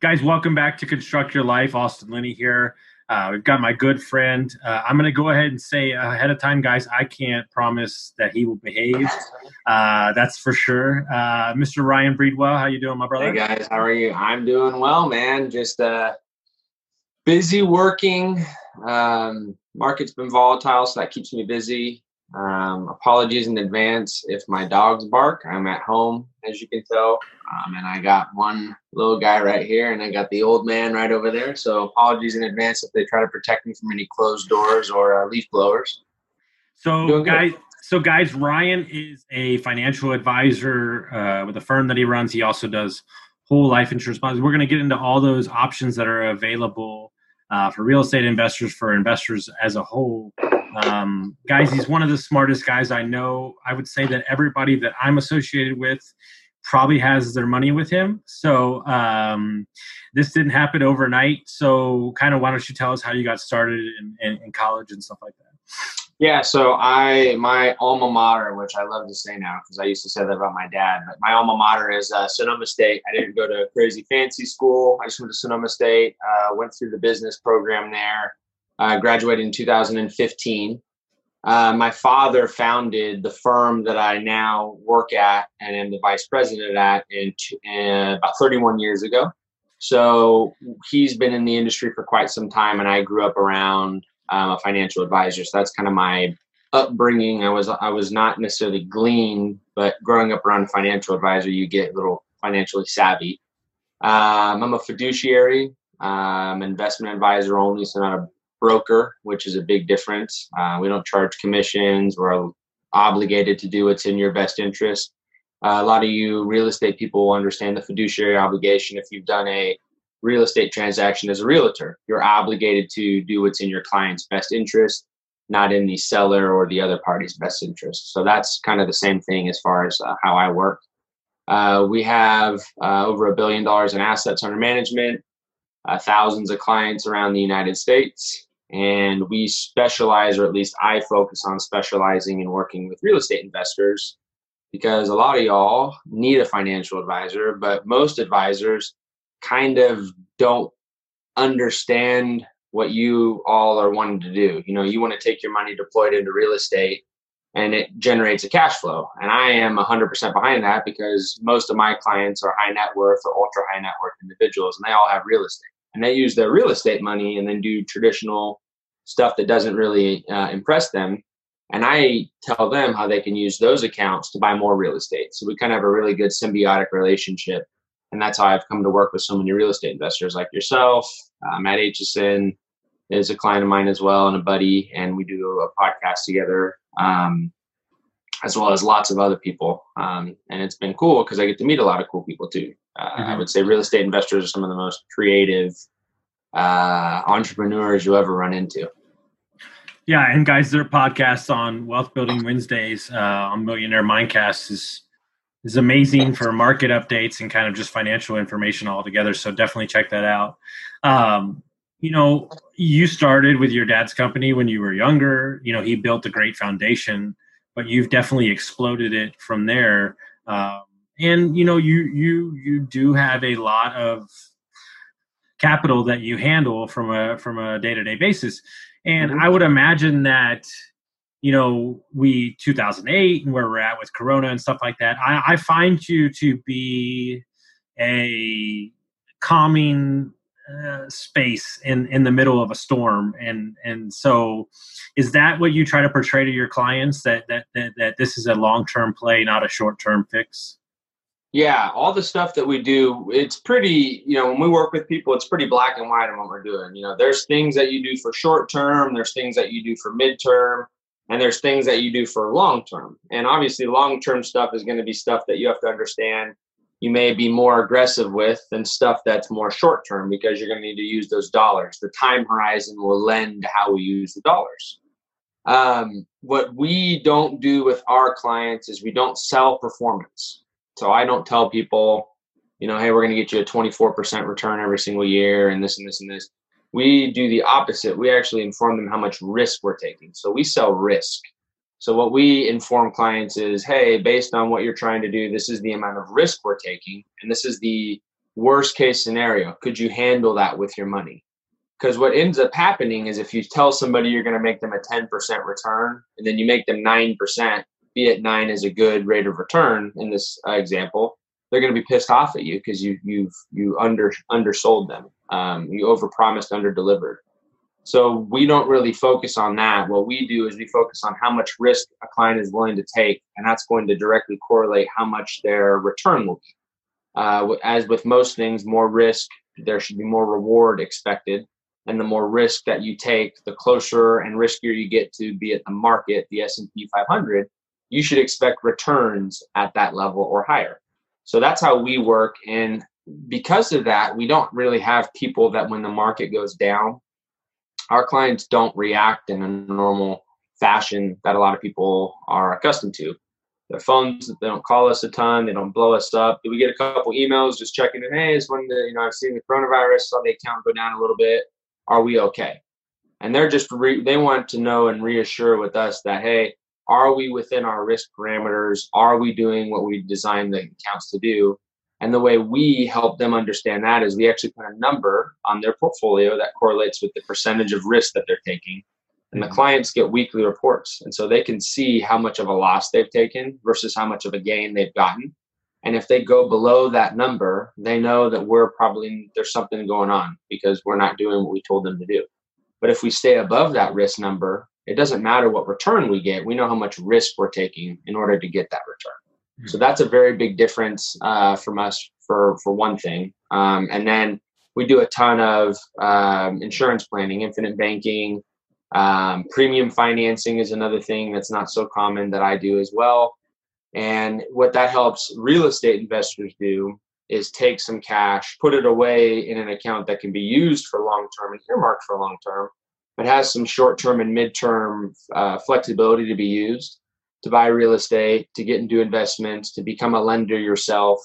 Guys, welcome back to Construct Your Life. Austin Linney here. Uh, we've got my good friend. Uh, I'm going to go ahead and say ahead of time, guys, I can't promise that he will behave. Uh, that's for sure. Uh, Mr. Ryan Breedwell, how you doing, my brother? Hey guys, how are you? I'm doing well, man. Just uh, busy working. Um, market's been volatile, so that keeps me busy. Um, apologies in advance if my dogs bark. I'm at home, as you can tell. Um, and I got one little guy right here, and I got the old man right over there. So apologies in advance if they try to protect me from any closed doors or uh, leaf blowers. So, guys, so guys, Ryan is a financial advisor uh, with a firm that he runs. He also does whole life insurance policies. We're going to get into all those options that are available uh, for real estate investors, for investors as a whole. Um, guys, he's one of the smartest guys I know. I would say that everybody that I'm associated with probably has their money with him. So um, this didn't happen overnight. So kind of why don't you tell us how you got started in, in, in, college and stuff like that? Yeah, so I my alma mater, which I love to say now because I used to say that about my dad, but my alma mater is uh, Sonoma State. I didn't go to crazy fancy school. I just went to Sonoma State. Uh, went through the business program there. Uh, graduated in 2015. Uh, my father founded the firm that I now work at and am the vice president at in, in about 31 years ago. So he's been in the industry for quite some time, and I grew up around um, a financial advisor. So that's kind of my upbringing. I was I was not necessarily glean, but growing up around a financial advisor, you get a little financially savvy. Um, I'm a fiduciary, um, investment advisor only, so not a broker, which is a big difference. Uh, we don't charge commissions. We're obligated to do what's in your best interest. Uh, a lot of you real estate people will understand the fiduciary obligation. If you've done a real estate transaction as a realtor, you're obligated to do what's in your client's best interest, not in the seller or the other party's best interest. So that's kind of the same thing as far as uh, how I work. Uh, we have uh, over a billion dollars in assets under management, uh, thousands of clients around the United States and we specialize or at least i focus on specializing in working with real estate investors because a lot of y'all need a financial advisor but most advisors kind of don't understand what you all are wanting to do. You know you want to take your money deployed into real estate and it generates a cash flow. And i am 100% behind that because most of my clients are high net worth or ultra high net worth individuals and they all have real estate and they use their real estate money and then do traditional stuff that doesn't really uh, impress them. And I tell them how they can use those accounts to buy more real estate. So we kind of have a really good symbiotic relationship. And that's how I've come to work with so many real estate investors like yourself. Uh, Matt Aitchison is a client of mine as well and a buddy. And we do a podcast together, um, as well as lots of other people. Um, and it's been cool because I get to meet a lot of cool people too. Uh, mm-hmm. I would say real estate investors are some of the most creative uh, entrepreneurs you ever run into. Yeah, and guys, their podcast on Wealth Building Wednesdays uh, on Millionaire Mindcast is is amazing for market updates and kind of just financial information all together. So definitely check that out. Um, you know, you started with your dad's company when you were younger. You know, he built a great foundation, but you've definitely exploded it from there. Um, and you know, you you you do have a lot of capital that you handle from a from a day to day basis. And mm-hmm. I would imagine that you know we 2008 and where we're at with Corona and stuff like that. I, I find you to be a calming uh, space in in the middle of a storm and and so is that what you try to portray to your clients that that that, that this is a long-term play not a short-term fix yeah, all the stuff that we do, it's pretty, you know, when we work with people, it's pretty black and white on what we're doing. You know, there's things that you do for short term, there's things that you do for midterm, and there's things that you do for long term. And obviously, long term stuff is going to be stuff that you have to understand you may be more aggressive with than stuff that's more short term because you're going to need to use those dollars. The time horizon will lend how we use the dollars. Um, what we don't do with our clients is we don't sell performance. So I don't tell people, you know, hey, we're going to get you a 24% return every single year and this and this and this. We do the opposite. We actually inform them how much risk we're taking. So we sell risk. So what we inform clients is, hey, based on what you're trying to do, this is the amount of risk we're taking, and this is the worst case scenario. Could you handle that with your money? Because what ends up happening is if you tell somebody you're going to make them a 10% return, and then you make them 9%, be it nine is a good rate of return in this uh, example, they're going to be pissed off at you because you you've you under undersold them. Um, you overpromised, underdelivered. So we don't really focus on that. What we do is we focus on how much risk a client is willing to take, and that's going to directly correlate how much their return will be. Uh, as with most things, more risk, there should be more reward expected. And the more risk that you take, the closer and riskier you get to be at the market, the S&P 500, you should expect returns at that level or higher. So that's how we work. And because of that, we don't really have people that when the market goes down, our clients don't react in a normal fashion that a lot of people are accustomed to. Their phones, they don't call us a ton, they don't blow us up. We get a couple emails just checking in? Hey, is when the, you know I've seen the coronavirus, saw the account go down a little bit. Are we okay? And they're just re- they want to know and reassure with us that hey, are we within our risk parameters? Are we doing what we designed the accounts to do? And the way we help them understand that is we actually put a number on their portfolio that correlates with the percentage of risk that they're taking. And the clients get weekly reports. And so they can see how much of a loss they've taken versus how much of a gain they've gotten. And if they go below that number, they know that we're probably, there's something going on because we're not doing what we told them to do. But if we stay above that risk number, it doesn't matter what return we get. We know how much risk we're taking in order to get that return. So that's a very big difference uh, from us for for one thing. Um, and then we do a ton of um, insurance planning, infinite banking, um, premium financing is another thing that's not so common that I do as well. And what that helps real estate investors do is take some cash, put it away in an account that can be used for long term and earmarked for long term, but has some short term and mid term uh, flexibility to be used to buy real estate, to get into investments, to become a lender yourself.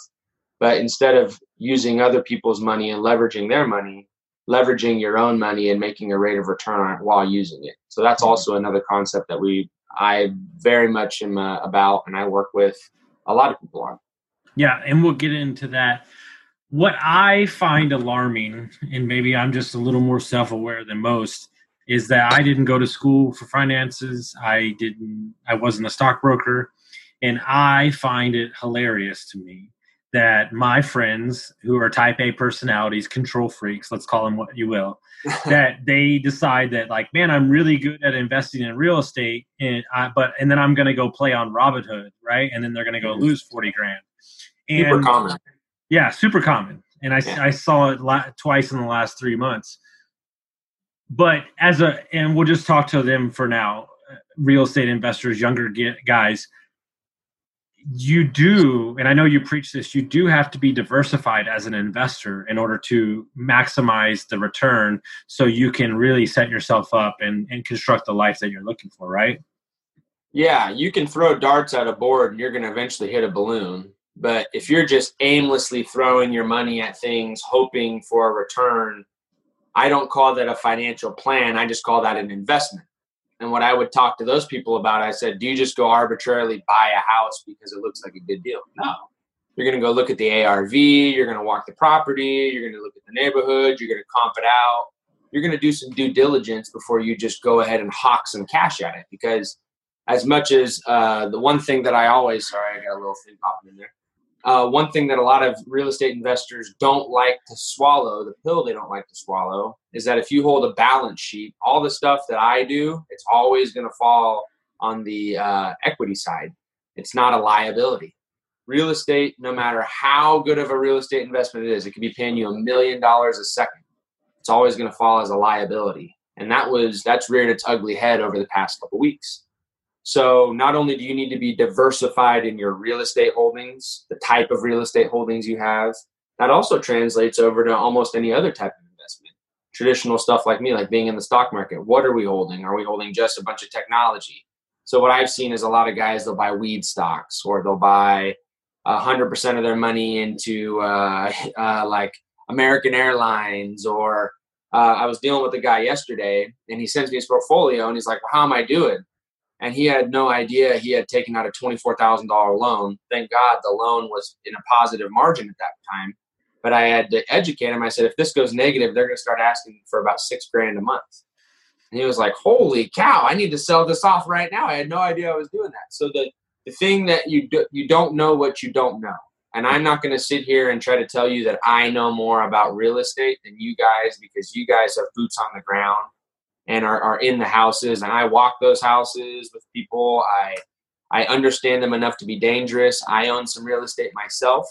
But instead of using other people's money and leveraging their money, leveraging your own money and making a rate of return on it while using it. So that's mm-hmm. also another concept that we I very much am uh, about and I work with a lot of people on. Yeah, and we'll get into that. What I find alarming, and maybe I'm just a little more self aware than most, is that I didn't go to school for finances. I didn't. I wasn't a stockbroker, and I find it hilarious to me that my friends who are type A personalities, control freaks, let's call them what you will, that they decide that like, man, I'm really good at investing in real estate, and I, but and then I'm going to go play on Robinhood, right? And then they're going to go mm-hmm. lose forty grand. And, super common. Yeah, super common. And I, yeah. I saw it la- twice in the last three months but as a and we'll just talk to them for now real estate investors younger guys. You do and i know you preach this you do have to be diversified as an investor in order to maximize the return so you can really set yourself up and, and construct the life that you're looking for right? Yeah you can throw darts at a board and you're going to eventually hit a balloon. But if you're just aimlessly throwing your money at things hoping for a return I don't call that a financial plan. I just call that an investment. And what I would talk to those people about, I said, do you just go arbitrarily buy a house because it looks like a good deal? No. You're going to go look at the ARV. You're going to walk the property. You're going to look at the neighborhood. You're going to comp it out. You're going to do some due diligence before you just go ahead and hawk some cash at it. Because as much as uh, the one thing that I always, sorry, I got a little thing popping in there. Uh, one thing that a lot of real estate investors don't like to swallow, the pill they don't like to swallow, is that if you hold a balance sheet, all the stuff that I do, it's always going to fall on the uh, equity side. It's not a liability. Real estate, no matter how good of a real estate investment it is, it could be paying you a million dollars a second. It's always going to fall as a liability. And that was that's reared its ugly head over the past couple weeks. So not only do you need to be diversified in your real estate holdings, the type of real estate holdings you have, that also translates over to almost any other type of investment. Traditional stuff like me, like being in the stock market. What are we holding? Are we holding just a bunch of technology? So what I've seen is a lot of guys they'll buy weed stocks or they'll buy hundred percent of their money into uh, uh, like American Airlines or uh, I was dealing with a guy yesterday and he sends me his portfolio and he's like, well, how am I doing? And he had no idea he had taken out a $24,000 loan. Thank God the loan was in a positive margin at that time. But I had to educate him. I said, if this goes negative, they're going to start asking for about six grand a month. And he was like, holy cow, I need to sell this off right now. I had no idea I was doing that. So the, the thing that you, do, you don't know what you don't know. And I'm not going to sit here and try to tell you that I know more about real estate than you guys because you guys have boots on the ground and are, are in the houses. And I walk those houses with people. I I understand them enough to be dangerous. I own some real estate myself,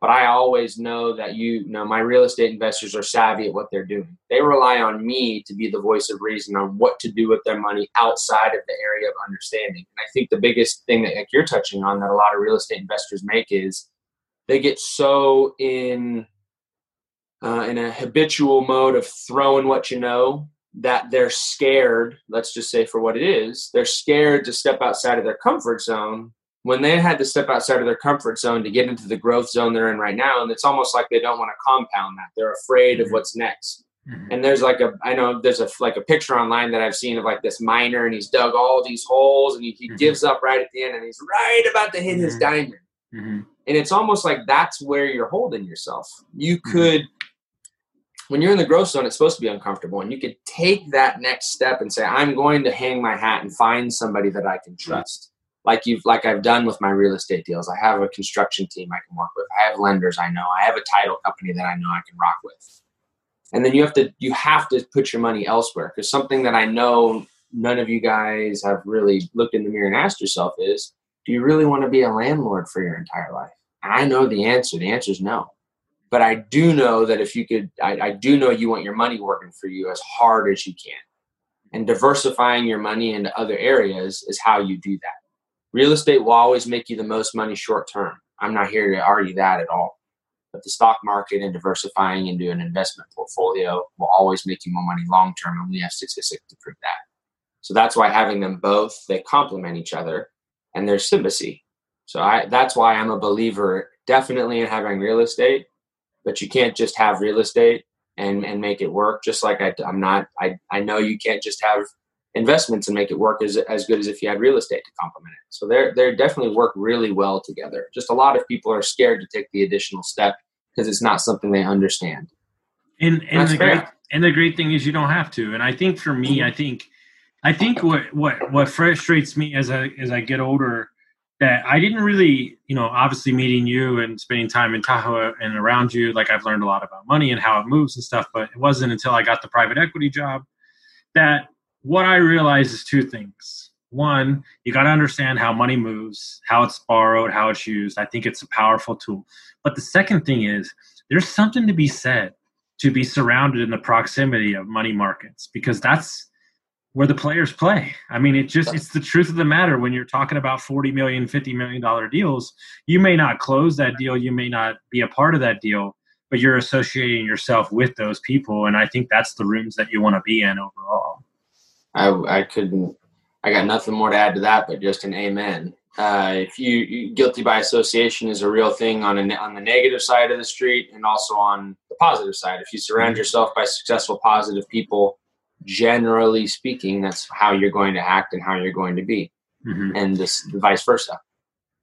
but I always know that you, you know my real estate investors are savvy at what they're doing. They rely on me to be the voice of reason on what to do with their money outside of the area of understanding. And I think the biggest thing that like you're touching on that a lot of real estate investors make is they get so in uh, in a habitual mode of throwing what you know that they're scared let's just say for what it is they're scared to step outside of their comfort zone when they had to step outside of their comfort zone to get into the growth zone they're in right now and it's almost like they don't want to compound that they're afraid of mm-hmm. what's next mm-hmm. and there's like a i know there's a like a picture online that i've seen of like this miner and he's dug all these holes and he, he mm-hmm. gives up right at the end and he's right about to hit his mm-hmm. diamond mm-hmm and it's almost like that's where you're holding yourself you mm-hmm. could when you're in the growth zone it's supposed to be uncomfortable and you could take that next step and say i'm going to hang my hat and find somebody that i can trust. Like you've like i've done with my real estate deals. I have a construction team i can work with. I have lenders i know. I have a title company that i know i can rock with. And then you have to you have to put your money elsewhere because something that i know none of you guys have really looked in the mirror and asked yourself is do you really want to be a landlord for your entire life? I know the answer. The answer is no. But I do know that if you could, I, I do know you want your money working for you as hard as you can. And diversifying your money into other areas is how you do that. Real estate will always make you the most money short term. I'm not here to argue that at all. But the stock market and diversifying into an investment portfolio will always make you more money long term. And we have statistics to prove that. So that's why having them both, they complement each other and there's sympathy. So I that's why I'm a believer definitely in having real estate, but you can't just have real estate and and make it work. Just like I, I'm not I I know you can't just have investments and make it work as as good as if you had real estate to complement it. So they're they definitely work really well together. Just a lot of people are scared to take the additional step because it's not something they understand. And and the great and the great thing is you don't have to. And I think for me, mm-hmm. I think I think what what what frustrates me as I as I get older that I didn't really, you know, obviously meeting you and spending time in Tahoe and around you, like I've learned a lot about money and how it moves and stuff. But it wasn't until I got the private equity job that what I realized is two things. One, you got to understand how money moves, how it's borrowed, how it's used. I think it's a powerful tool. But the second thing is there's something to be said to be surrounded in the proximity of money markets because that's where the players play. I mean, it just it's the truth of the matter when you're talking about 40 million, 50 million dollar deals, you may not close that deal, you may not be a part of that deal, but you're associating yourself with those people and I think that's the rooms that you want to be in overall. I I couldn't I got nothing more to add to that but just an amen. Uh, if you, you, guilty by association is a real thing on a, on the negative side of the street and also on the positive side. If you surround mm-hmm. yourself by successful, positive people, generally speaking, that's how you're going to act and how you're going to be, mm-hmm. and this vice versa.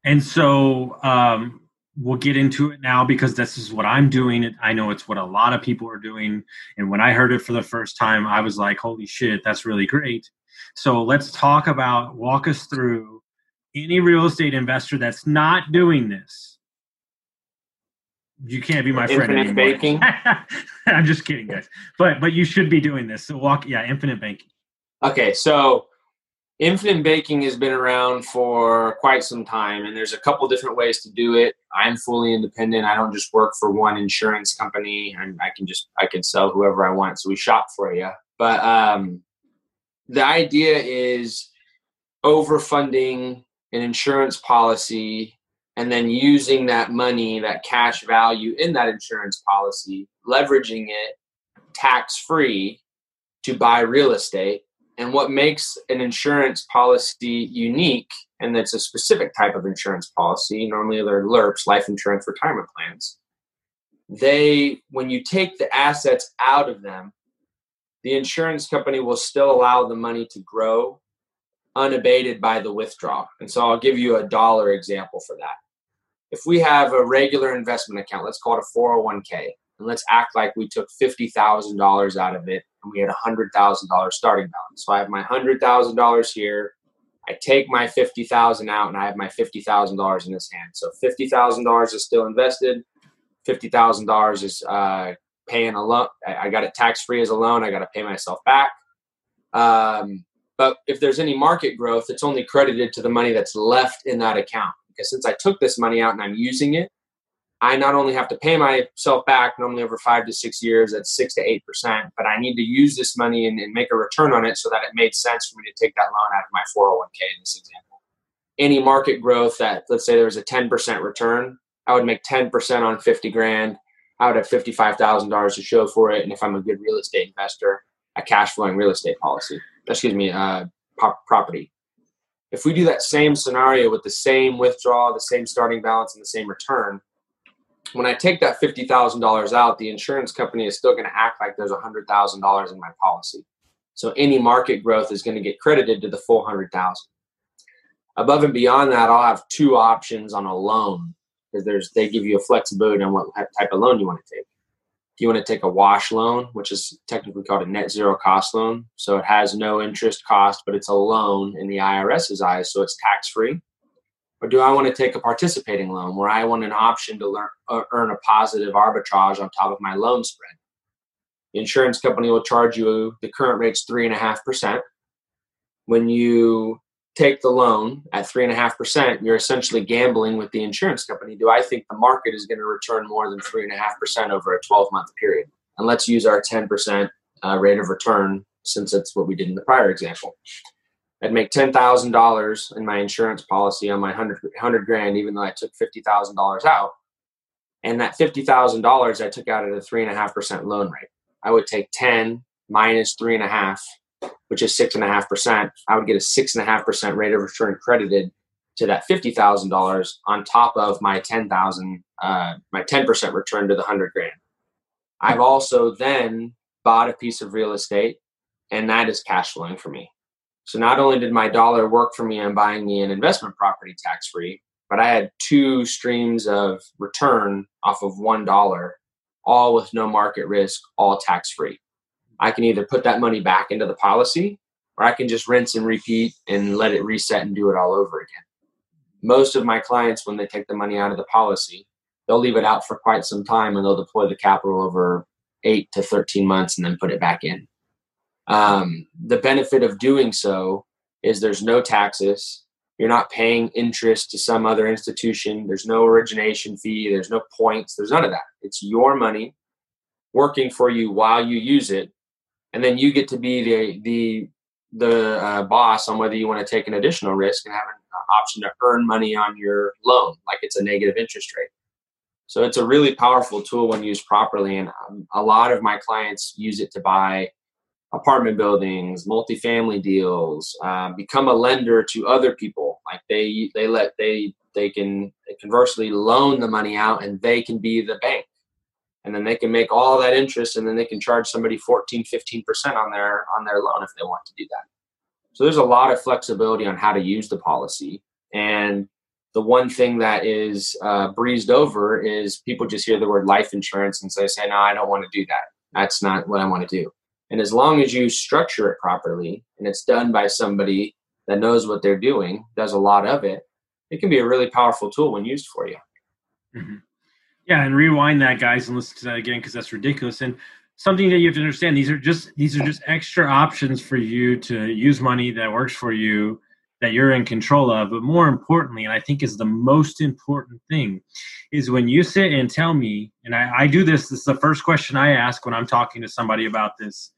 And so um, we'll get into it now because this is what I'm doing. I know it's what a lot of people are doing. And when I heard it for the first time, I was like, "Holy shit, that's really great!" So let's talk about walk us through any real estate investor that's not doing this you can't be my infinite friend anymore. Infinite banking. I'm just kidding, guys. But but you should be doing this. So walk, yeah, infinite banking. Okay, so infinite banking has been around for quite some time, and there's a couple different ways to do it. I'm fully independent. I don't just work for one insurance company, and I can just I can sell whoever I want. So we shop for you. But um, the idea is overfunding an insurance policy and then using that money, that cash value in that insurance policy, leveraging it tax free to buy real estate. And what makes an insurance policy unique, and it's a specific type of insurance policy, normally they're LIRPs, life insurance retirement plans. They, when you take the assets out of them, the insurance company will still allow the money to grow unabated by the withdrawal. And so I'll give you a dollar example for that. If we have a regular investment account, let's call it a 401k, and let's act like we took $50,000 out of it and we had a $100,000 starting balance. So I have my $100,000 here. I take my 50,000 out and I have my $50,000 in this hand. So $50,000 is still invested. $50,000 is uh, paying a loan. I got it tax free as a loan. I got to pay myself back. Um, but if there's any market growth, it's only credited to the money that's left in that account. Because since I took this money out and I'm using it, I not only have to pay myself back normally over five to six years at six to eight percent, but I need to use this money and, and, make a return on it so that it made sense for me to take that loan out of my 401k in this example. Any market growth that let's say there was a 10% return, I would make 10% on 50 grand. I would have $55,000 to show for it. And if I'm a good real estate investor, a cash flowing real estate policy, excuse me, uh, property. If we do that same scenario with the same withdrawal, the same starting balance, and the same return, when I take that $50,000 out, the insurance company is still going to act like there's $100,000 in my policy. So any market growth is going to get credited to the full 100,000. Above and beyond that, I'll have two options on a loan because there's they give you a flexibility on what type of loan you want to take. If you want to take a wash loan, which is technically called a net zero cost loan, so it has no interest cost, but it's a loan in the IRS's eyes, so it's tax free or do I want to take a participating loan where I want an option to learn, uh, earn a positive arbitrage on top of my loan spread? The insurance company will charge you the current rate's three and a half percent. When you take the loan at three and a half percent, you're essentially gambling with the insurance company. Do I think the market is going to return more than three and a half percent over a 12 month period? And let's use our 10 percent uh, rate of return since that's what we did in the prior example. I'd make ten thousand dollars in my insurance policy on my hundred hundred grand, even though I took fifty thousand dollars out. And that fifty thousand dollars I took out at a three and a half percent loan rate. I would take ten minus three and a half, which is six and a half percent. I would get a six and a half percent rate of return credited to that fifty thousand dollars on top of my ten thousand, uh, my ten percent return to the hundred grand. I've also then bought a piece of real estate, and that is cash flowing for me. So not only did my dollar work for me on buying me an investment property tax free, but I had two streams of return off of one dollar, all with no market risk, all tax free. I can either put that money back into the policy or I can just rinse and repeat and let it reset and do it all over again. Most of my clients, when they take the money out of the policy, they'll leave it out for quite some time and they'll deploy the capital over eight to 13 months and then put it back in. Um, the benefit of doing so is there's no taxes. You're not paying interest to some other institution. There's no origination fee. There's no points. There's none of that. It's your money working for you while you use it, and then you get to be the the the uh, boss on whether you want to take an additional risk and have an option to earn money on your loan, like it's a negative interest rate. So it's a really powerful tool when used properly, and um, a lot of my clients use it to buy apartment buildings, multifamily deals, uh, become a lender to other people. Like they they let they they can conversely loan the money out and they can be the bank. And then they can make all that interest and then they can charge somebody 14, 15% on their on their loan if they want to do that. So there's a lot of flexibility on how to use the policy. And the one thing that is uh, breezed over is people just hear the word life insurance and say, say, no, I don't want to do that. That's not what I want to do. And as long as you structure it properly and it's done by somebody that knows what they're doing, does a lot of it, it can be a really powerful tool when used for you. Mm-hmm. Yeah, and rewind that, guys, and listen to that again because that's ridiculous. And something that you have to understand these are just these are just extra options for you to use money that works for you that you're in control of. But more importantly, and I think is the most important thing, is when you sit and tell me, and I, I do this, this is the first question I ask when I'm talking to somebody about this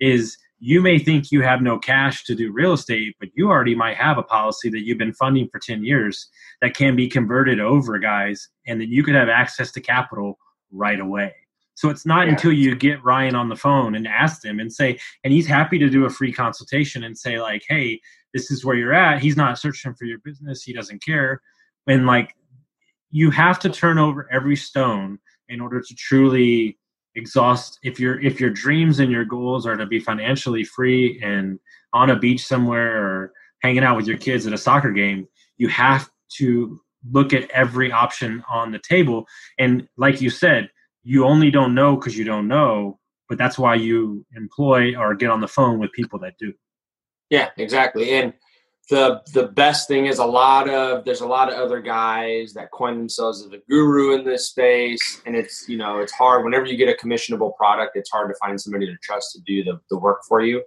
is you may think you have no cash to do real estate, but you already might have a policy that you've been funding for 10 years that can be converted over, guys, and that you could have access to capital right away. So it's not yeah. until you get Ryan on the phone and ask him and say, and he's happy to do a free consultation and say, like, hey, this is where you're at. He's not searching for your business, he doesn't care. And like, you have to turn over every stone in order to truly exhaust if your if your dreams and your goals are to be financially free and on a beach somewhere or hanging out with your kids at a soccer game you have to look at every option on the table. And like you said you only don't know because you don't know but that's why you employ or get on the phone with people that do. Yeah exactly. And the the best thing is a lot of there's a lot of other guys that coin themselves as a guru in this space. And it's you know it's hard. Whenever you get a commissionable product it's hard to find somebody to trust to do the, the work for you.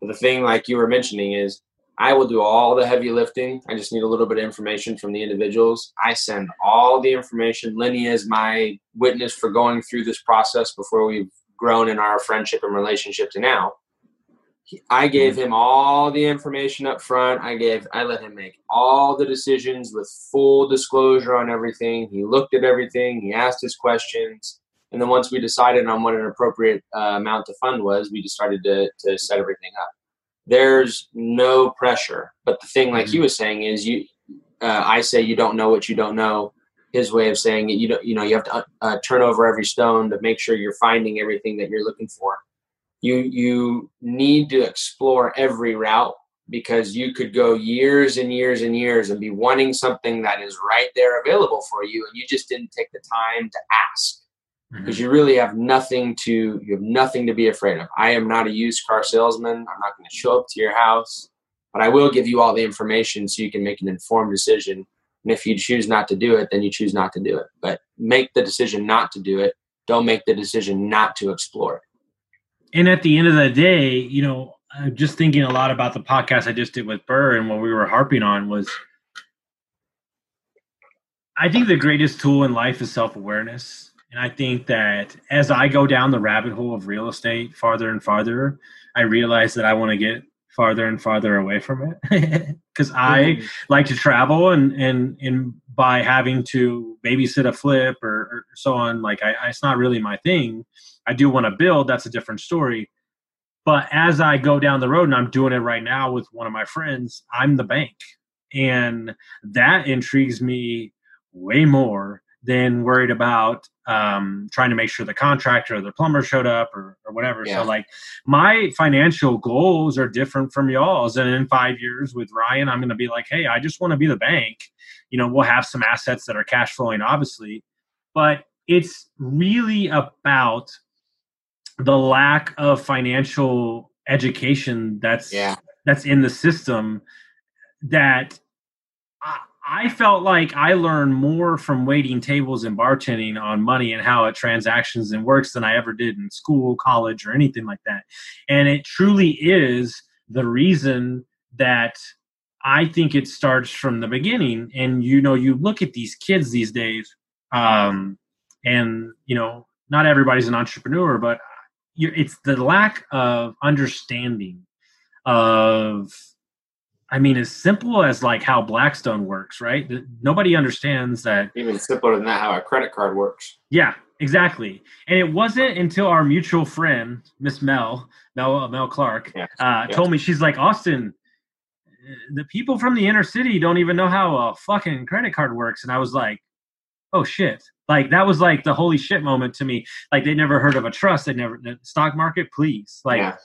But the thing like you were mentioning is i will do all the heavy lifting. I just need a little bit of information from the individuals. I send all the information. Linney is my witness for going through this process before we've grown in our friendship and relationship to now I gave him all the information up front. I gave I let him make all the decisions with full disclosure on everything. He looked at everything, he asked his questions, and then once we decided on what an appropriate uh, amount to fund was, we just started to to set everything up. There's no pressure, but the thing, like mm-hmm. he was saying, is you. Uh, I say you don't know what you don't know. His way of saying it, you don't. You know, you have to uh, turn over every stone to make sure you're finding everything that you're looking for you you need to explore every route because you could go years and years and years and be wanting something that is right there available for you and you just didn't take the time to ask because mm-hmm. you really have nothing to you have nothing to be afraid of. I am not a used car salesman. I'm not going to show up to your house but i will give you all the information so you can make an informed decision. And if you choose not to do it then you choose not to do it. But make the decision not to do it. Don't make the decision not to explore it and at the end of the day, you know, I'm just thinking a lot about the podcast I just did with Burr and what we were harping on was I think the greatest tool in life is self awareness. And I think that as I go down the rabbit hole of real estate farther and farther, I realize that I want to get farther and farther away from it because I mm-hmm. like to travel and and and by having to babysit a flip or, or so on, like I, I, it's not really my thing. I do want to build, that's a different story. But as I go down the road, and I'm doing it right now with one of my friends, I'm the bank. And that intrigues me way more than worried about um, trying to make sure the contractor or the plumber showed up or, or whatever. Yeah. So, like, my financial goals are different from y'all's. And in five years with Ryan, I'm going to be like, hey, I just want to be the bank. You know, we'll have some assets that are cash flowing, obviously, but it's really about the lack of financial education that's yeah. that's in the system that I, felt like I learned more from waiting tables and bartending on money and how it transactions and works than I ever did in school, college, or anything like that. And it truly is the reason that I think it starts from the beginning. And you know, you look at these kids these days, um, and you know, not everybody's an entrepreneur, but it's the lack of understanding of I mean, as simple as like how Blackstone works, right? Nobody understands that. Even simpler than that, how a credit card works. Yeah, exactly. And it wasn't until our mutual friend, Miss Mel, Mel, Mel Clark, yeah. Uh, yeah. told me she's like Austin. The people from the inner city don't even know how a fucking credit card works, and I was like, "Oh shit!" Like that was like the holy shit moment to me. Like they never heard of a trust. They never the stock market. Please, like. Yeah.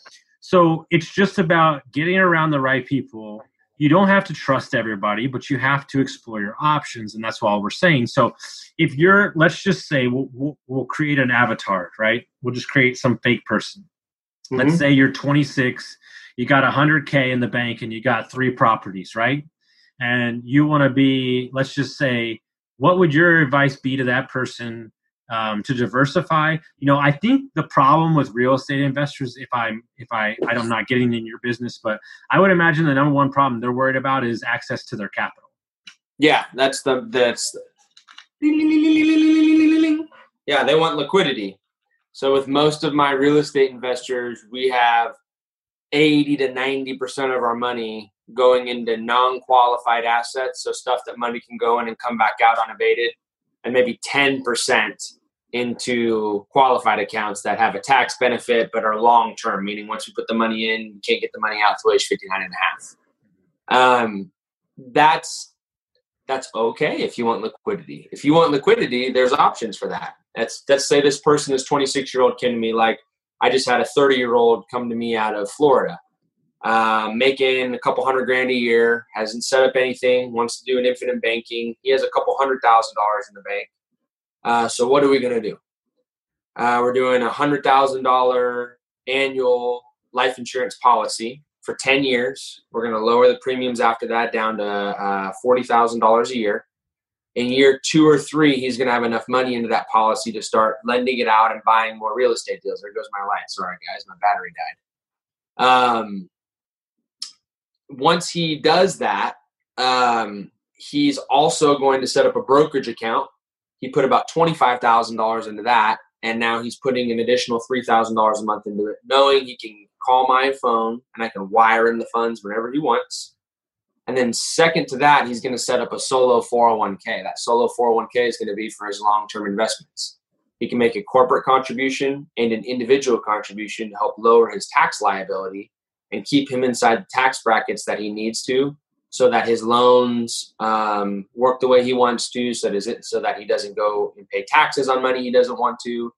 So it's just about getting around the right people. You don't have to trust everybody, but you have to explore your options, and that's all we're saying. So, if you're, let's just say, we'll, we'll, we'll create an avatar, right? We'll just create some fake person. Mm-hmm. Let's say you're 26, you got 100k in the bank, and you got three properties, right? And you want to be, let's just say, what would your advice be to that person um, to diversify. You know i think the problem with real estate investors if i'm if i i'm not getting in your business but i would imagine the number one problem they're worried about is access to their capital. Yeah that's the that's yeah they want liquidity. So with most of my real estate investors we have 80 to 90% of our money going into non-qualified assets, so stuff that money can go in and come back out unabated, and maybe 10% into qualified accounts that have a tax benefit but are long term, meaning once you put the money in, you can't get the money out till age 59 and a half. Um, that's that's okay if you want liquidity. If you want liquidity, there's options for that. That's let's say this person, this 26 year old, came to me like I just had a 30 year old come to me out of Florida, uh, making a couple hundred grand a year, hasn't set up anything, wants to do an infinite banking. He has a couple hundred thousand dollars in the bank. Uh, so what are we going to do? Uh, we're doing a hundred thousand dollar annual life insurance policy for 10 years. We're going to lower the premiums after that down to uh, $40,000 a year. In year two or three, he's going to have enough money into that policy to start lending it out and buying more real estate deals. There goes my light. Sorry, guys, my battery died. Um, once he does that, um, he's also going to set up a brokerage account. He put about $25,000 into that, and now he's putting an additional $3,000 a month into it, knowing he can call my phone and I can wire in the funds whenever he wants. And then, second to that, he's going to set up a solo 401k. That solo 401k is going to be for his long term investments. He can make a corporate contribution and an individual contribution to help lower his tax liability and keep him inside the tax brackets that he needs to so that his loans um, work the way he wants to so that, it, so that he doesn't go and pay taxes on money he doesn't want to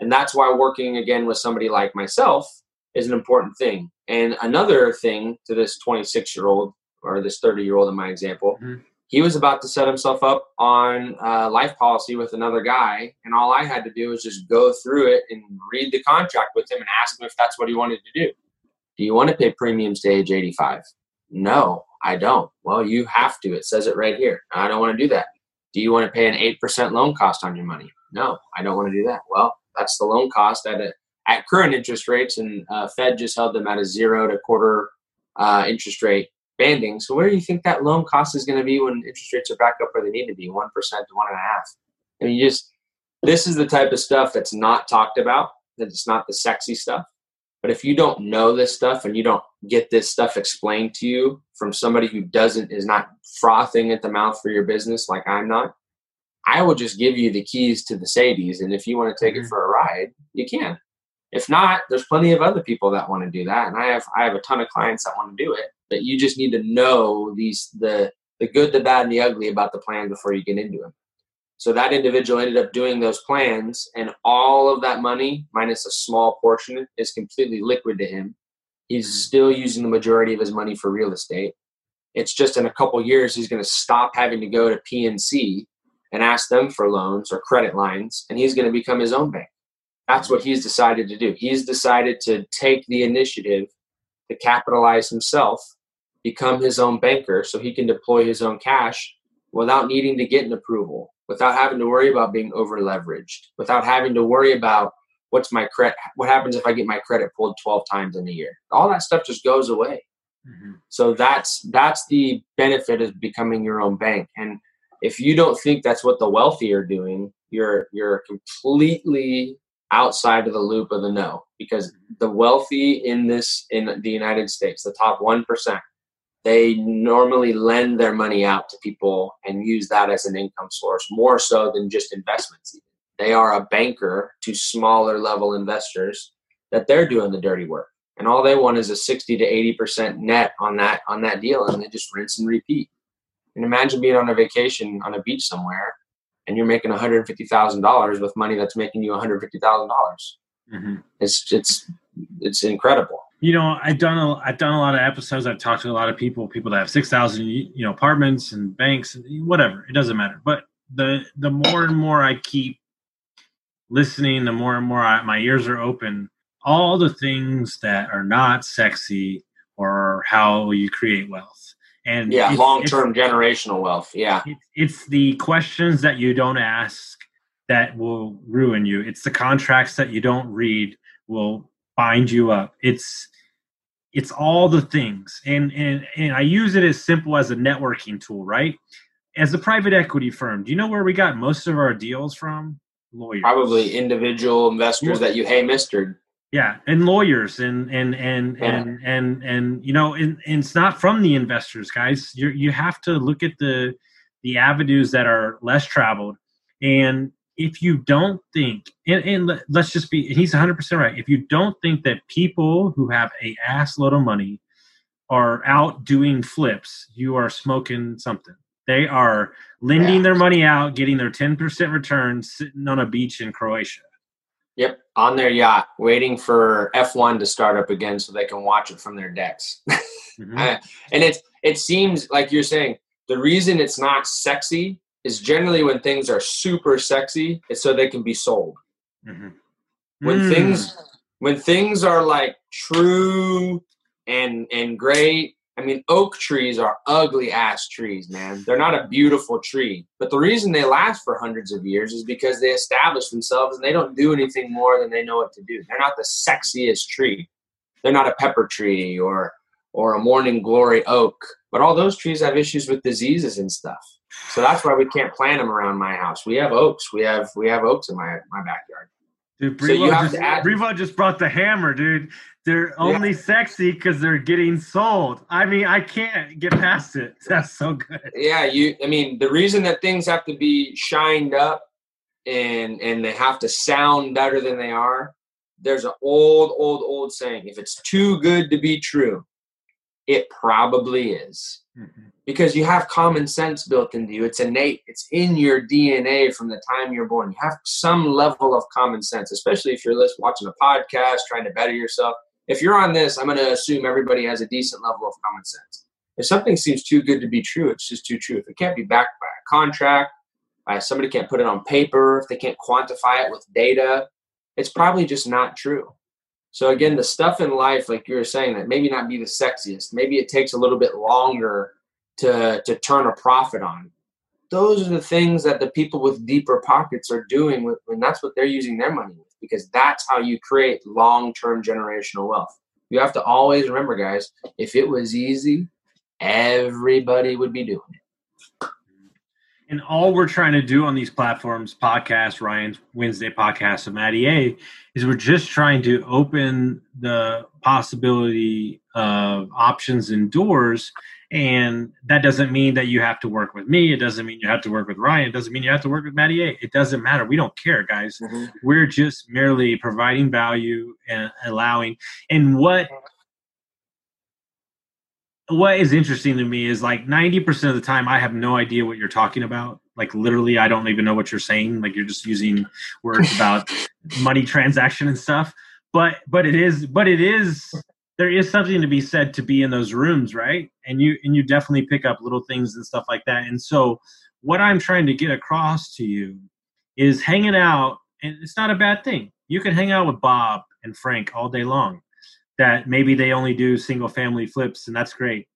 and that's why working again with somebody like myself is an important thing and another thing to this 26 year old or this 30 year old in my example mm-hmm. he was about to set himself up on a life policy with another guy and all i had to do was just go through it and read the contract with him and ask him if that's what he wanted to do do you want to pay premiums to age 85? No, I don't. Well, you have to. It says it right here. I don't want to do that. Do you want to pay an 8% loan cost on your money? No, I don't want to do that. Well, that's the loan cost at a, at current interest rates, and uh, Fed just held them at a zero to quarter uh, interest rate banding. So where do you think that loan cost is going to be when interest rates are back up where they need to be, one percent to one and a half? I mean, you just this is the type of stuff that's not talked about. That it's not the sexy stuff. But if you don't know this stuff and you don't get this stuff explained to you from somebody who doesn't is not frothing at the mouth for your business like I'm not, I will just give you the keys to the Sadies, and if you want to take mm-hmm. it for a ride, you can. If not, there's plenty of other people that want to do that, and I have I have a ton of clients that want to do it. But you just need to know these the the good, the bad, and the ugly about the plan before you get into them. So that individual ended up doing those plans, and all of that money, minus a small portion, is completely liquid to him. He's mm-hmm. still using the majority of his money for real estate. It's just in a couple years he's going to stop having to go to PNC and ask them for loans or credit lines, and he's going to become his own bank. That's what he's decided to do. He's decided to take the initiative to capitalize himself, become his own banker, so he can deploy his own cash without needing to get an approval without having to worry about being over leveraged, without having to worry about what's my credit, what happens if I get my credit pulled 12 times in a year. All that stuff just goes away. Mm-hmm. So that's that's the benefit of becoming your own bank. And if you don't think that's what the wealthy are doing, you're you're completely outside of the loop of the no because the wealthy in this in the United States, the top 1%, they normally lend their money out to people and use that as an income source more so than just investments. They are a banker to smaller level investors that they're doing the dirty work. And all they want is a 60 to 80% net on that on that deal and they just rinse and repeat. And imagine being on a vacation on a beach somewhere and you're making $150,000 with money that's making you 150,000. dollars mm-hmm. It's it's it's incredible you know, I've done a, I've done a lot of episodes. I've talked to a lot of people, people that have six thousand, you know, apartments and banks, and whatever. It doesn't matter. But the the more and more I keep listening, the more and more I, my ears are open. All the things that are not sexy or how you create wealth. And yeah, long term generational wealth. Yeah, it's the questions that you don't ask that will ruin you. It's the contracts that you don't read will bind you up. It's it's all the things. And and and i use it as simple as a networking tool right? As a private equity firm do you know where we got most of our deals from? Lawyers. Probably individual investors that you hey mister. Yeah, and lawyers and and and Yeah. and and and you know, and, and it's not from the investors, guys. You you have to look at the the avenues that are less traveled, and if you don't think, and, and let- let's just be, he's 100 percent right. If you don't think that people who have a ass load of money are out doing flips, you are smoking something. They are lending Yeah. their money out, getting their 10 percent return, sitting on a beach in Croatia. Yep, on their yacht, waiting for F1 to start up again so they can watch it from their decks. Mhm. And it it seems like you're saying the reason it's not sexy is generally when things are super sexy, it's so they can be sold. Mhm. When Mm. things when things are like true and and great, I mean oak trees are ugly ass trees, man. They're not a beautiful tree. But the reason they last for hundreds of years is because they establish themselves and they don't do anything more than they know what to do. They're not the sexiest tree. They're not a pepper tree or or a morning glory oak. But all those trees have issues with diseases and stuff. So that's why we can't plant them around my house. We have oaks. We have we have oaks in my my backyard. Dude, So you Brevo, have just, to add- Brevo just brought the hammer, dude. They're only sexy because they're getting sold. I mean, I can't get past it. That's so good. Yeah, you. I mean, the reason that things have to be shined up and and they have to sound better than they are. There's an old, old, old saying: if it's too good to be true, it probably is. Mm-hmm. Because you have common sense built into you. It's innate. It's in your DNA from the time you're born. You have some level of common sense, especially if you're listening, watching a podcast, trying to better yourself. If you're on this, I'm going to assume everybody has a decent level of common sense. If something seems too good to be true, it's just too true. If it can't be backed by a contract, by somebody can't put it on paper, if they can't quantify it with data, it's probably just not true. So again, the stuff in life, like you were saying, that maybe not be the sexiest, maybe it takes a little bit longer to to turn a profit on. Those are the things that the people with deeper pockets are doing with, and that's what they're using their money with, because that's how you create long-term generational wealth. You have to always remember, guys, if it was easy, everybody would be doing it. And all we're trying to do on these platforms, podcast, Ryan's Wednesday podcast, and Matty A, is we're just trying to open the possibility of options and doors. And that doesn't mean that you have to work with me. It doesn't mean you have to work with Ryan. It doesn't mean you have to work with Matty A. It doesn't matter. We don't care, guys. Mm-hmm. We're just merely providing value and allowing. And what what is interesting to me is like 90% of the time I have no idea what you're talking about. Like literally I don't even know what you're saying. Like you're just using words about money transaction and stuff. But but it is but it is there is something to be said to be in those rooms, right? And you and you definitely pick up little things and stuff like that. And so what I'm trying to get across to you is hanging out and it's not a bad thing. You can hang out with Bob and Frank all day long that maybe they only do single family flips and that's great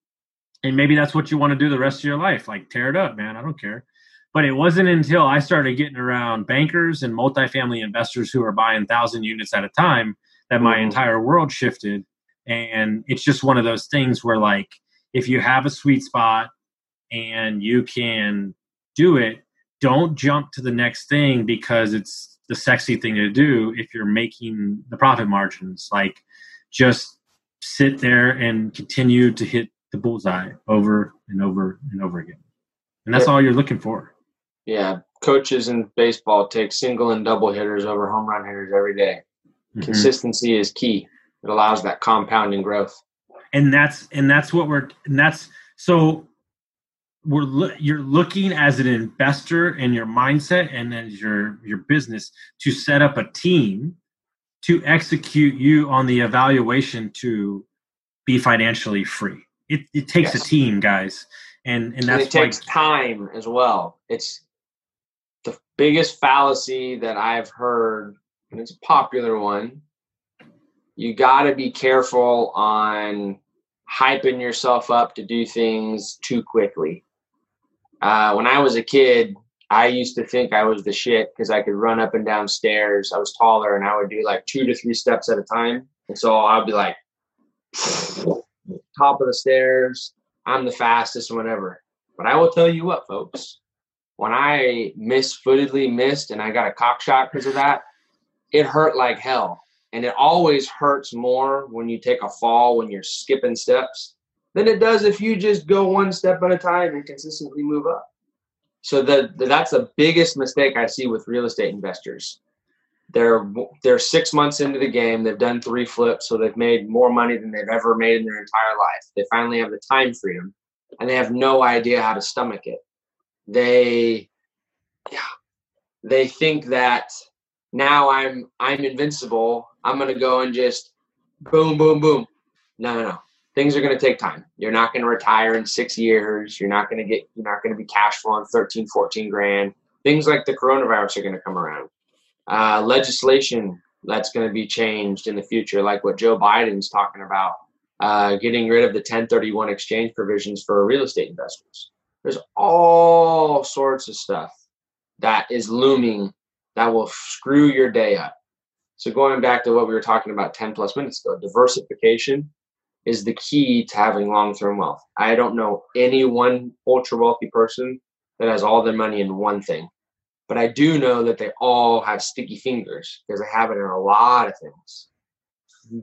and maybe that's what you want to do the rest of your life like tear it up man i don't care but it wasn't until i started getting around bankers and multifamily investors who are buying thousand units at a time that my Mhm. entire world shifted and it's just one of those things where like if you have a sweet spot and you can do it don't jump to the next thing because it's the sexy thing to do if you're making the profit margins like just sit there and continue to hit the bullseye over and over and over again. And that's all you're looking for. Yeah, coaches in baseball take single and double hitters over home run hitters every day. Mhm. Consistency is key. It allows that compounding growth. And that's and that's what we're and that's so we're loo- you're looking as an investor in your mindset and as your your business to set up a team to execute you on the evaluation to be financially free. It it takes Yes. a team, guys. And and And it takes time as well. It's the biggest fallacy that I've heard, and it's a popular one. You got to be careful on hyping yourself up to do things too quickly. Uh, when I was a kid, I used to think I was the shit because I could run up and down stairs. I was taller and I would do like two to three steps at a time. And so I'd be like, top of the stairs, I'm the fastest, whatever. But I will tell you what, folks, when I misfootedly missed and I got a cock shot because of that, it hurt like hell. And it always hurts more when you take a fall when you're skipping steps than it does if you just go one step at a time and consistently move up. So the, the that's the biggest mistake I see with real estate investors. They're they're six months into the game. They've done three flips, so they've made more money than they've ever made in their entire life. They finally have the time freedom, and they have no idea how to stomach it. They, yeah, they think that now I'm I'm invincible. I'm gonna go and just boom, boom, boom. No, no, no. Things are gonna take time. You're not gonna retire in six years. You're not gonna get. You're not gonna be cash flowing 13, 14 grand. Things like the coronavirus are gonna come around uh, legislation that's to be changed in the future, like what Joe Biden's talking about, uh, getting rid of the 1031 exchange provisions for real estate investors. There's all sorts of stuff that is looming that will screw your day up. So going back to what we were talking about 10 plus minutes ago, diversification is the key to having long-term wealth. I don't know any one ultra wealthy person that has all their money in one thing. But I do know that they all have sticky fingers because they have it in a lot of things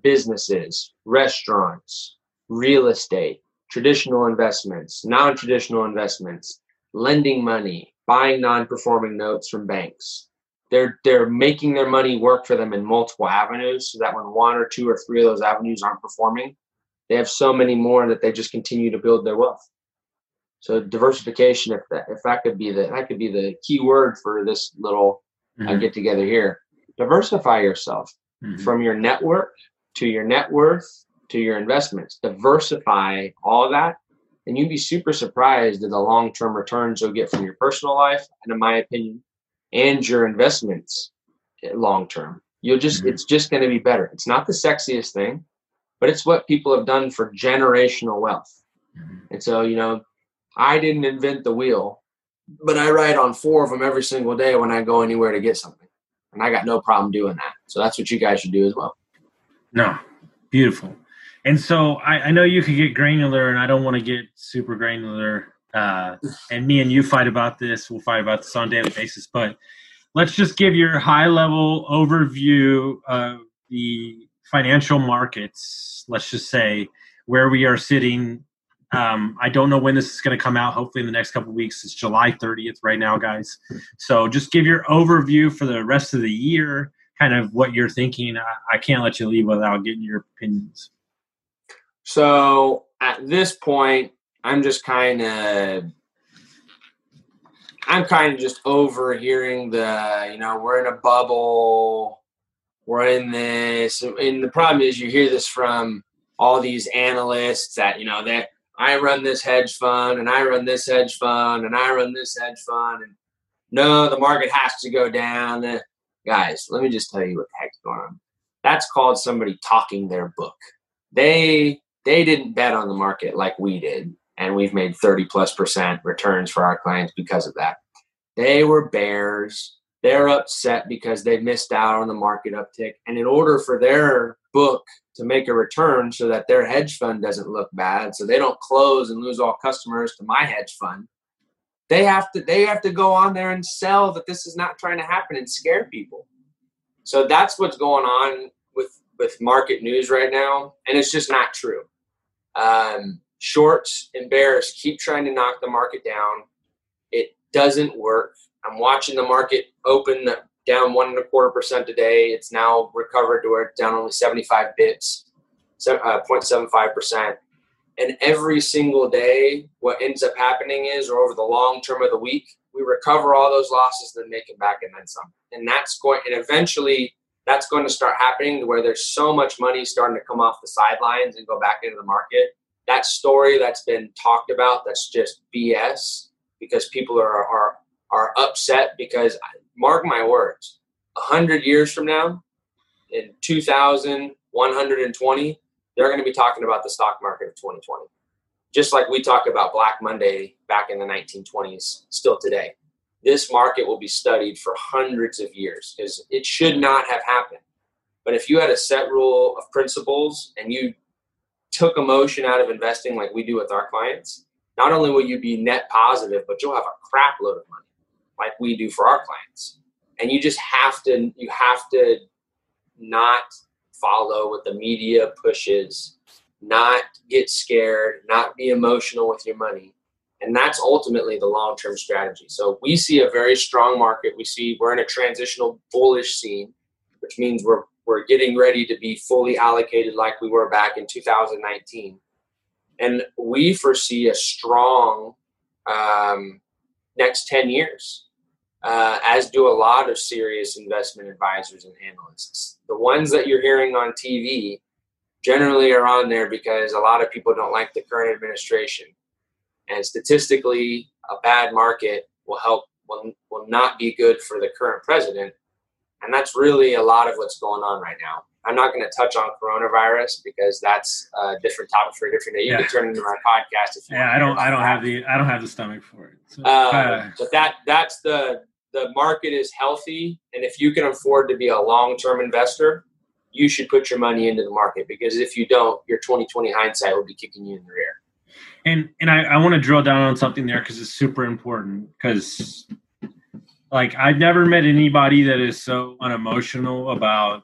businesses, restaurants, real estate, traditional investments, non traditional investments, lending money, buying non performing notes from banks. They're, they're making their money work for them in multiple avenues so that when one or two or three of those avenues aren't performing, they have so many more that they just continue to build their wealth. So diversification, if that if that could be the that could be the key word for this little uh, mm-hmm. uh, get together here. Diversify yourself mm-hmm. from your network to your net worth to your investments. Diversify all that, and you'd be super surprised at the long term returns you'll get from your personal life, and in my opinion, and your investments long term. You'll just mm-hmm. it's just going to be better. It's not the sexiest thing, but it's what people have done for generational wealth. Mm-hmm. And so, you know, I didn't invent the wheel, but I ride on four of them every single day when I go anywhere to get something. And I got no problem doing that. So that's what you guys should do as well. No, beautiful. And so I, I know you could get granular, and I don't want to get super granular. Uh, and me and you fight about this. We'll fight about this on a daily basis. But let's just give your high level overview of the financial markets. Let's just say where we are sitting um, I don't know when this is going to come out. Hopefully, in the next couple weeks. It's July 30th right now, guys. So just give your overview for the rest of the year, kind of what you're thinking. I, I can't let you leave without getting your opinions. So at this point, I'm just kind of. I'm kind of just overhearing the, you know, we're in a bubble, we're in this, and the problem is you hear this from all these analysts that you know that I run this hedge fund and I run this hedge fund and I run this hedge fund and no, the market has to go down. Uh, guys, let me just tell you what the heck's going on. That's called somebody talking their book. They they didn't bet on the market like we did, and we've made 30 plus percent returns for our clients because of that. They were bears. They're upset because they missed out on the market uptick. And in order for their book to make a return so that their hedge fund doesn't look bad so they don't close and lose all customers to my hedge fund they have to they have to go on there and sell that this is not trying to happen and scare people so that's what's going on with with market news right now and it's just not true um, shorts and bears keep trying to knock the market down it doesn't work i'm watching the market open down one and a quarter percent today. It's now recovered to where it's down only 75 bips, uh, 0.75 percent. And every single day, what ends up happening is, or over the long term of the week, we recover all those losses, then make it back and then some. And that's going, and eventually, that's going to start happening to where there's so much money starting to come off the sidelines and go back into the market. That story that's been talked about, that's just BS because people are are are upset because mark my words, hundred years from now, in 2120, they're going to be talking about the stock market of 2020. Just like we talk about Black Monday back in the 1920s, still today. This market will be studied for hundreds of years because it should not have happened. But if you had a set rule of principles and you took emotion out of investing like we do with our clients, not only will you be net positive, but you'll have a crap load of money like we do for our clients. And you just have to you have to not follow what the media pushes, not get scared, not be emotional with your money. And that's ultimately the long term strategy. So we see a very strong market. We see we're in a transitional bullish scene, which means we're, we're getting ready to be fully allocated like we were back in 2019. And we foresee a strong um, next 10 years, uh, as do a lot of serious investment advisors and analysts. The ones that you're hearing on TV generally are on there because a lot of people don't like the current administration. And statistically, a bad market will help, will, will not be good for the current president. And that's really a lot of what's going on right now. I'm not going to touch on coronavirus because that's a different topic for a different day. You yeah. can turn into my podcast if you want. yeah, I don't. I don't have the. I don't have the stomach for it. So, uh, but that that's the the market is healthy, and if you can afford to be a long term investor, you should put your money into the market because if you don't, your 2020 hindsight will be kicking you in the rear. And and I, I want to drill down on something there because it's super important because like I've never met anybody that is so unemotional about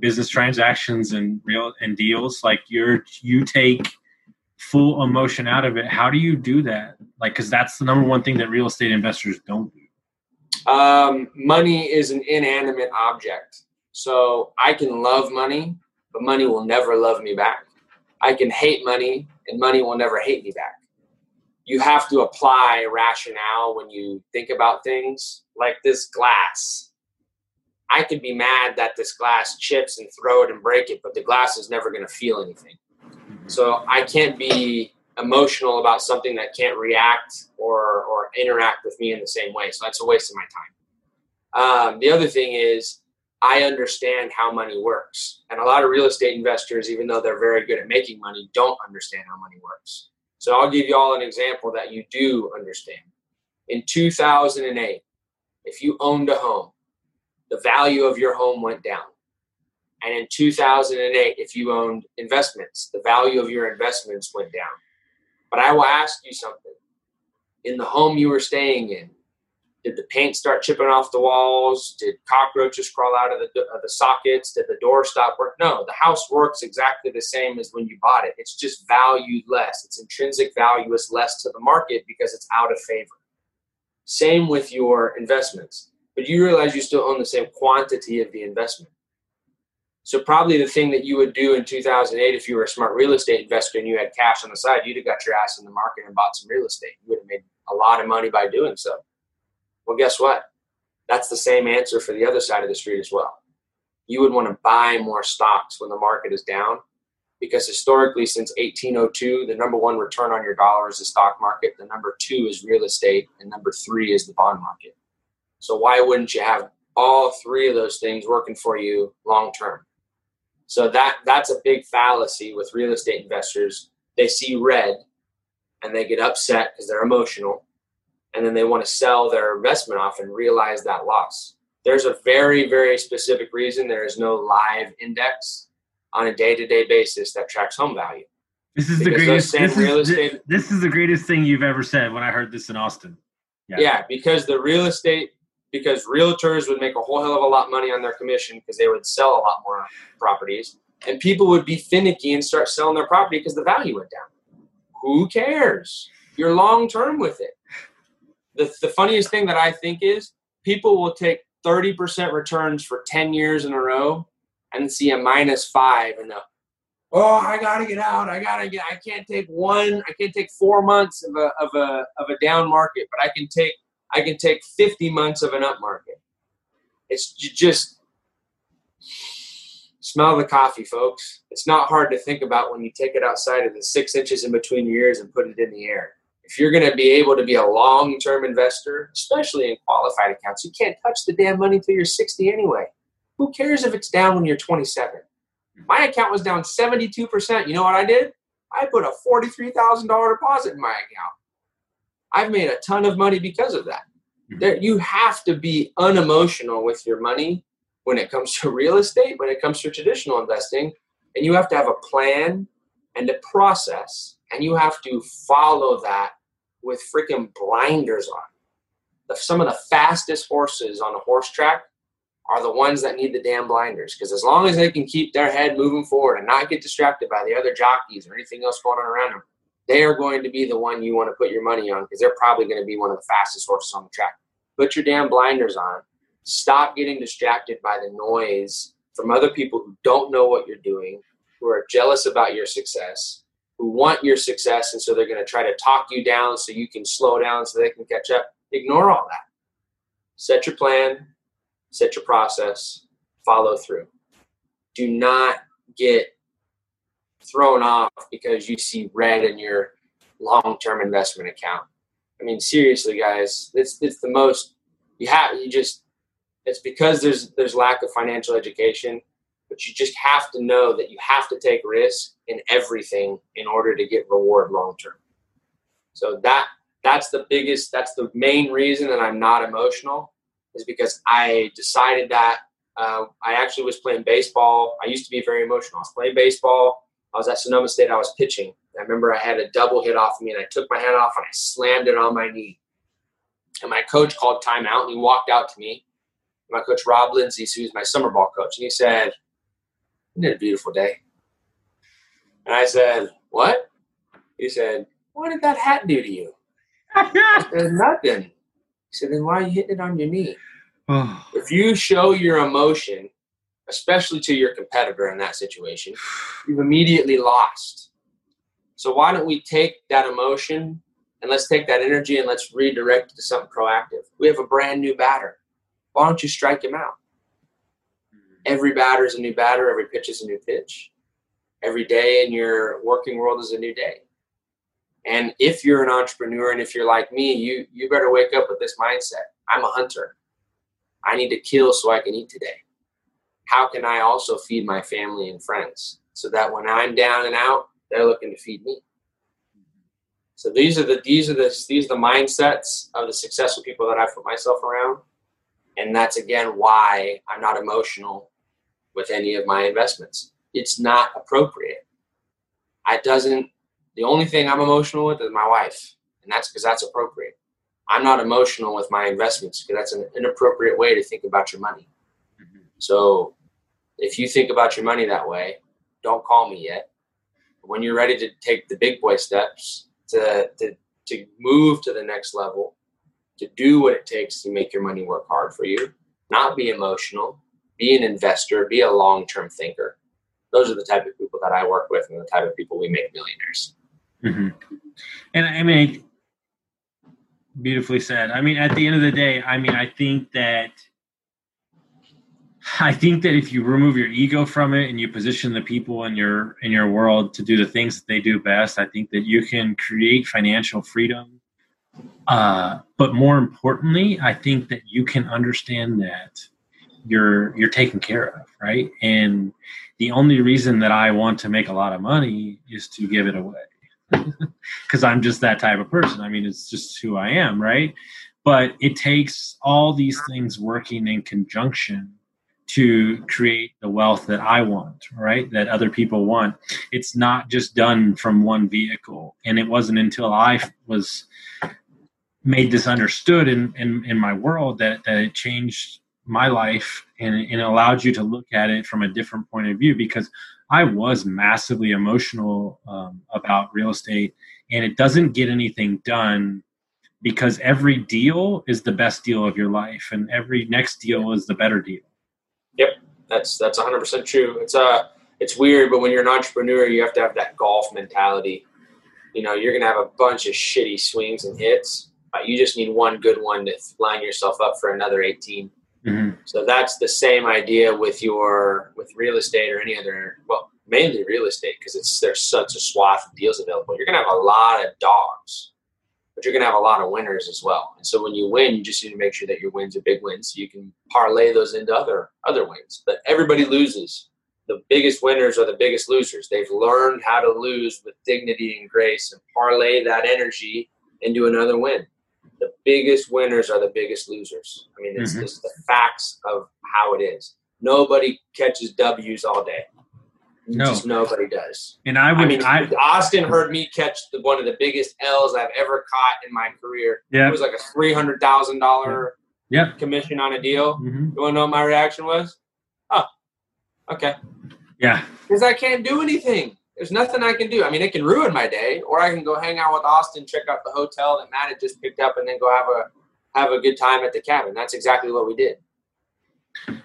business transactions and real and deals. Like you're you take full emotion out of it. How do you do that? Like because that's the number one thing that real estate investors don't do. Um, money is an inanimate object. So i can love money but money will never love me back. I can hate money and money will never hate me back you have to apply rationale when you think about things like this glass I can be mad that this glass chips and throw it and break it, but the glass is never going to feel anything. So I can't be emotional about something that can't react or or interact with me in the same way. So that's a waste of my time. Um, the other thing is I understand how money works, and a lot of real estate investors, even though they're very good at making money, don't understand how money works. So I'll give you all an example that you do understand. In 2008, if you owned a home the value of your home went down. And in 2008, if you owned investments, the value of your investments went down. But I will ask you something. In the home you were staying in, did the paint start chipping off the walls? Did cockroaches crawl out of the, of the sockets? Did the door stop working? No, the house works exactly the same as when you bought it. It's just valued less. Its intrinsic value is less to the market because it's out of favor. Same with your investments but you realize you still own the same quantity of the investment. So probably the thing that you would do in 2008 if you were a smart real estate investor and you had cash on the side, you'd have got your ass in the market and bought some real estate. You would have made a lot of money by doing so. Well, guess what? That's the same answer for the other side of the street as well. You would want to buy more stocks when the market is down because historically since 1802 the number one return on your dollar is the stock market the number two is real estate and number three is the bond market so why wouldn't you have all three of those things working for you long term? So that that's a big fallacy with real estate investors. They see red and they get upset because they're emotional and then they want to sell their investment off and realize that loss. There's a very, very specific reason there is no live index on a day-to-day basis that tracks home value. This is because the greatest. This is, estate, this is the greatest thing you've ever said when I heard this in Austin. Yeah. yeah, because the real estate because realtors would make a whole hell of a lot of money on their commission because they would sell a lot more properties and people would be finicky and start selling their property because the value went down who cares you're long term with it the, the funniest thing that i think is people will take 30% returns for 10 years in a row and see a minus five and they'll oh i gotta get out i gotta get i can't take one i can't take four months of a, of a, of a down market but i can take I can take 50 months of an up market. It's just smell the coffee, folks. It's not hard to think about when you take it outside of the six inches in between your ears and put it in the air. If you're going to be able to be a long term investor, especially in qualified accounts, you can't touch the damn money until you're 60 anyway. Who cares if it's down when you're 27? My account was down 72%. You know what I did? I put a $43,000 deposit in my account. I've made a ton of money because of that. Mm-hmm. There, you have to be unemotional with your money when it comes to real estate, when it comes to traditional investing, and you have to have a plan and a process, and you have to follow that with freaking blinders on. The, some of the fastest horses on a horse track are the ones that need the damn blinders. Because as long as they can keep their head moving forward and not get distracted by the other jockeys or anything else going on around them, they are going to be the one you want to put your money on because they're probably going to be one of the fastest horses on the track. Put your damn blinders on. Stop getting distracted by the noise from other people who don't know what you're doing, who are jealous about your success, who want your success, and so they're going to try to talk you down so you can slow down so they can catch up. Ignore all that. Set your plan, set your process, follow through. Do not get thrown off because you see red in your long-term investment account. I mean, seriously, guys, it's it's the most you have. You just it's because there's there's lack of financial education, but you just have to know that you have to take risk in everything in order to get reward long term. So that that's the biggest that's the main reason that I'm not emotional is because I decided that uh, I actually was playing baseball. I used to be very emotional. I was playing baseball. I was at Sonoma State. I was pitching. I remember I had a double hit off of me, and I took my hand off and I slammed it on my knee. And my coach called timeout, and he walked out to me my coach Rob Lindsay, who's my summer ball coach, and he said, "Isn't it a beautiful day?" And I said, "What?" He said, "What did that hat do to you?" I said, "Nothing." He said, "Then why are you hitting it on your knee?" if you show your emotion, especially to your competitor in that situation, you've immediately lost. So why don't we take that emotion and let's take that energy and let's redirect it to something proactive? We have a brand new batter why don't you strike him out? Every batter is a new batter. Every pitch is a new pitch. Every day in your working world is a new day. And if you're an entrepreneur and if you're like me, you you better wake up with this mindset. I'm a hunter. I need to kill so I can eat today. How can I also feed my family and friends so that when I'm down and out, they're looking to feed me? So these are the these are the these are the mindsets of the successful people that I've put myself around and that's again why I'm not emotional with any of my investments. It's not appropriate. I doesn't, the only thing I'm emotional with is my wife. And that's because that's appropriate. I'm not emotional with my investments because that's an inappropriate way to think about your money. Mm-hmm. So if you think about your money that way, don't call me yet. When you're ready to take the big boy steps to, to, to move to the next level, to do what it takes to make your money work hard for you, not be emotional, be an investor, be a long term thinker. Those are the type of people that I work with and the type of people we make millionaires. Mm-hmm. And I mean, beautifully said. I mean, at the end of the day, I mean, I think that. I think that if you remove your ego from it and you position the people in your in your world to do the things that they do best, I think that you can create financial freedom uh, but more importantly, I think that you can understand that you're you're taken care of, right? And the only reason that I want to make a lot of money is to give it away. Because I'm just that type of person. I mean, it's just who I am, right? But it takes all these things working in conjunction to create the wealth that I want, right? That other people want. It's not just done from one vehicle. And it wasn't until I was made this understood in, in, in my world that, that it changed my life and, and it allowed you to look at it from a different point of view because I was massively emotional um, about real estate and it doesn't get anything done because every deal is the best deal of your life and every next deal is the better deal. Yep, that's that's 100% true. It's uh it's weird, but when you're an entrepreneur, you have to have that golf mentality. You know, you're gonna have a bunch of shitty swings and hits, you just need one good one to line yourself up for another 18. Mm-hmm. So that's the same idea with your with real estate or any other well mainly real estate because it's there's such a swath of deals available. You're gonna have a lot of dogs, but you're gonna have a lot of winners as well. And so when you win, you just need to make sure that your wins are big wins so you can parlay those into other other wins. But everybody loses. The biggest winners are the biggest losers. They've learned how to lose with dignity and grace and parlay that energy into another win the biggest winners are the biggest losers. I mean, it's mm-hmm. just the facts of how it is. Nobody catches W's all day. No. Just nobody does. And I would. I mean, I, Austin heard me catch the, one of the biggest L's I've ever caught in my career. Yeah. It was like a three hundred thousand dollar Yep. commission on a deal. hmm You want to know what my reaction was? Oh, okay. Yeah. Because I can't do anything. There's nothing I can do. I mean, it can ruin my day, or I can go hang out with Austin, check out the hotel that Matt had just picked up, and then go have a have a good time at the cabin. That's exactly what we did.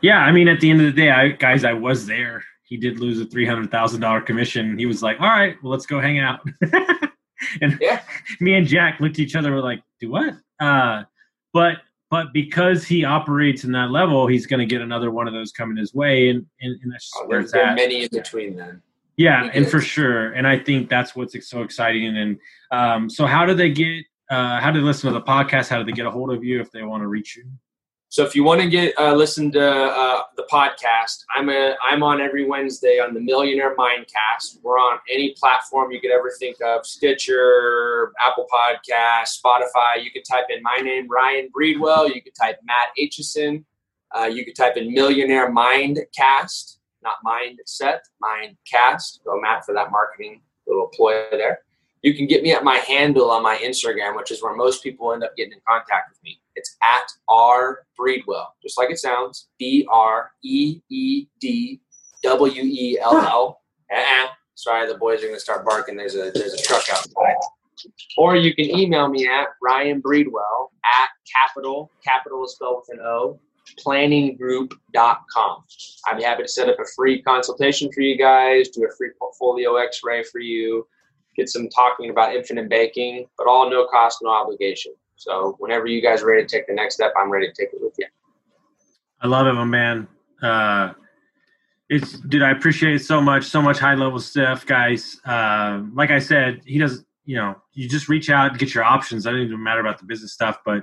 Yeah. I mean, at the end of the day, I, guys, I was there. He did lose a three hundred thousand dollar commission. He was like, "All right, well, let's go hang out." and Yeah. me and Jack looked at each other. We're like, "Do what?" Uh, but but because he operates in that level, he's going to get another one of those coming his way, and and, and that's just Oh, where there's it's been at. many in between then. Yeah, and for sure. And I think that's what's so exciting. And um, so, how do they get? Uh, how do they listen to the podcast? How do they get a hold of you if they want to reach you? So if you want to get uh, listen to uh, the podcast, I'm a I'm on every Wednesday on the Millionaire Mindcast. We're on any platform you could ever think of: Stitcher, Apple Podcast, Spotify. You could type in my name, Ryan Breedwell. You could type Matt Aitchison. Uh, you could type in Millionaire Mindcast, not Mindset, Mindcast. Go Matt for that marketing little ploy there. You can get me at my handle on my Instagram, which is where most people end up getting in contact with me. It's at R Breedwell, just like it sounds. B R E E D W E L L. Uh-uh. Sorry, the boys are going to start barking. There's a there's a truck outside. Or you can email me at Ryan Breedwell at capital capital is spelled with an O planninggroup.com. I'd be happy to set up a free consultation for you guys, do a free portfolio x-ray for you, get some talking about infinite banking, but all no cost, no obligation. So whenever you guys are ready to take the next step, I'm ready to take it with you. I love it, my man. Uh, it's dude, I appreciate it so much. So much high level stuff, guys. Uh, like I said, he does. You know, you just reach out and get your options. That doesn't even matter about the business stuff, but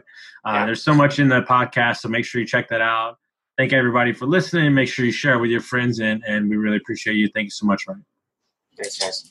uh, Yeah. there's so much in the podcast. So make sure you check that out. Thank everybody for listening. Make sure you share it with your friends, and and we really appreciate you. Thank you so much, Ryan. Thanks, guys.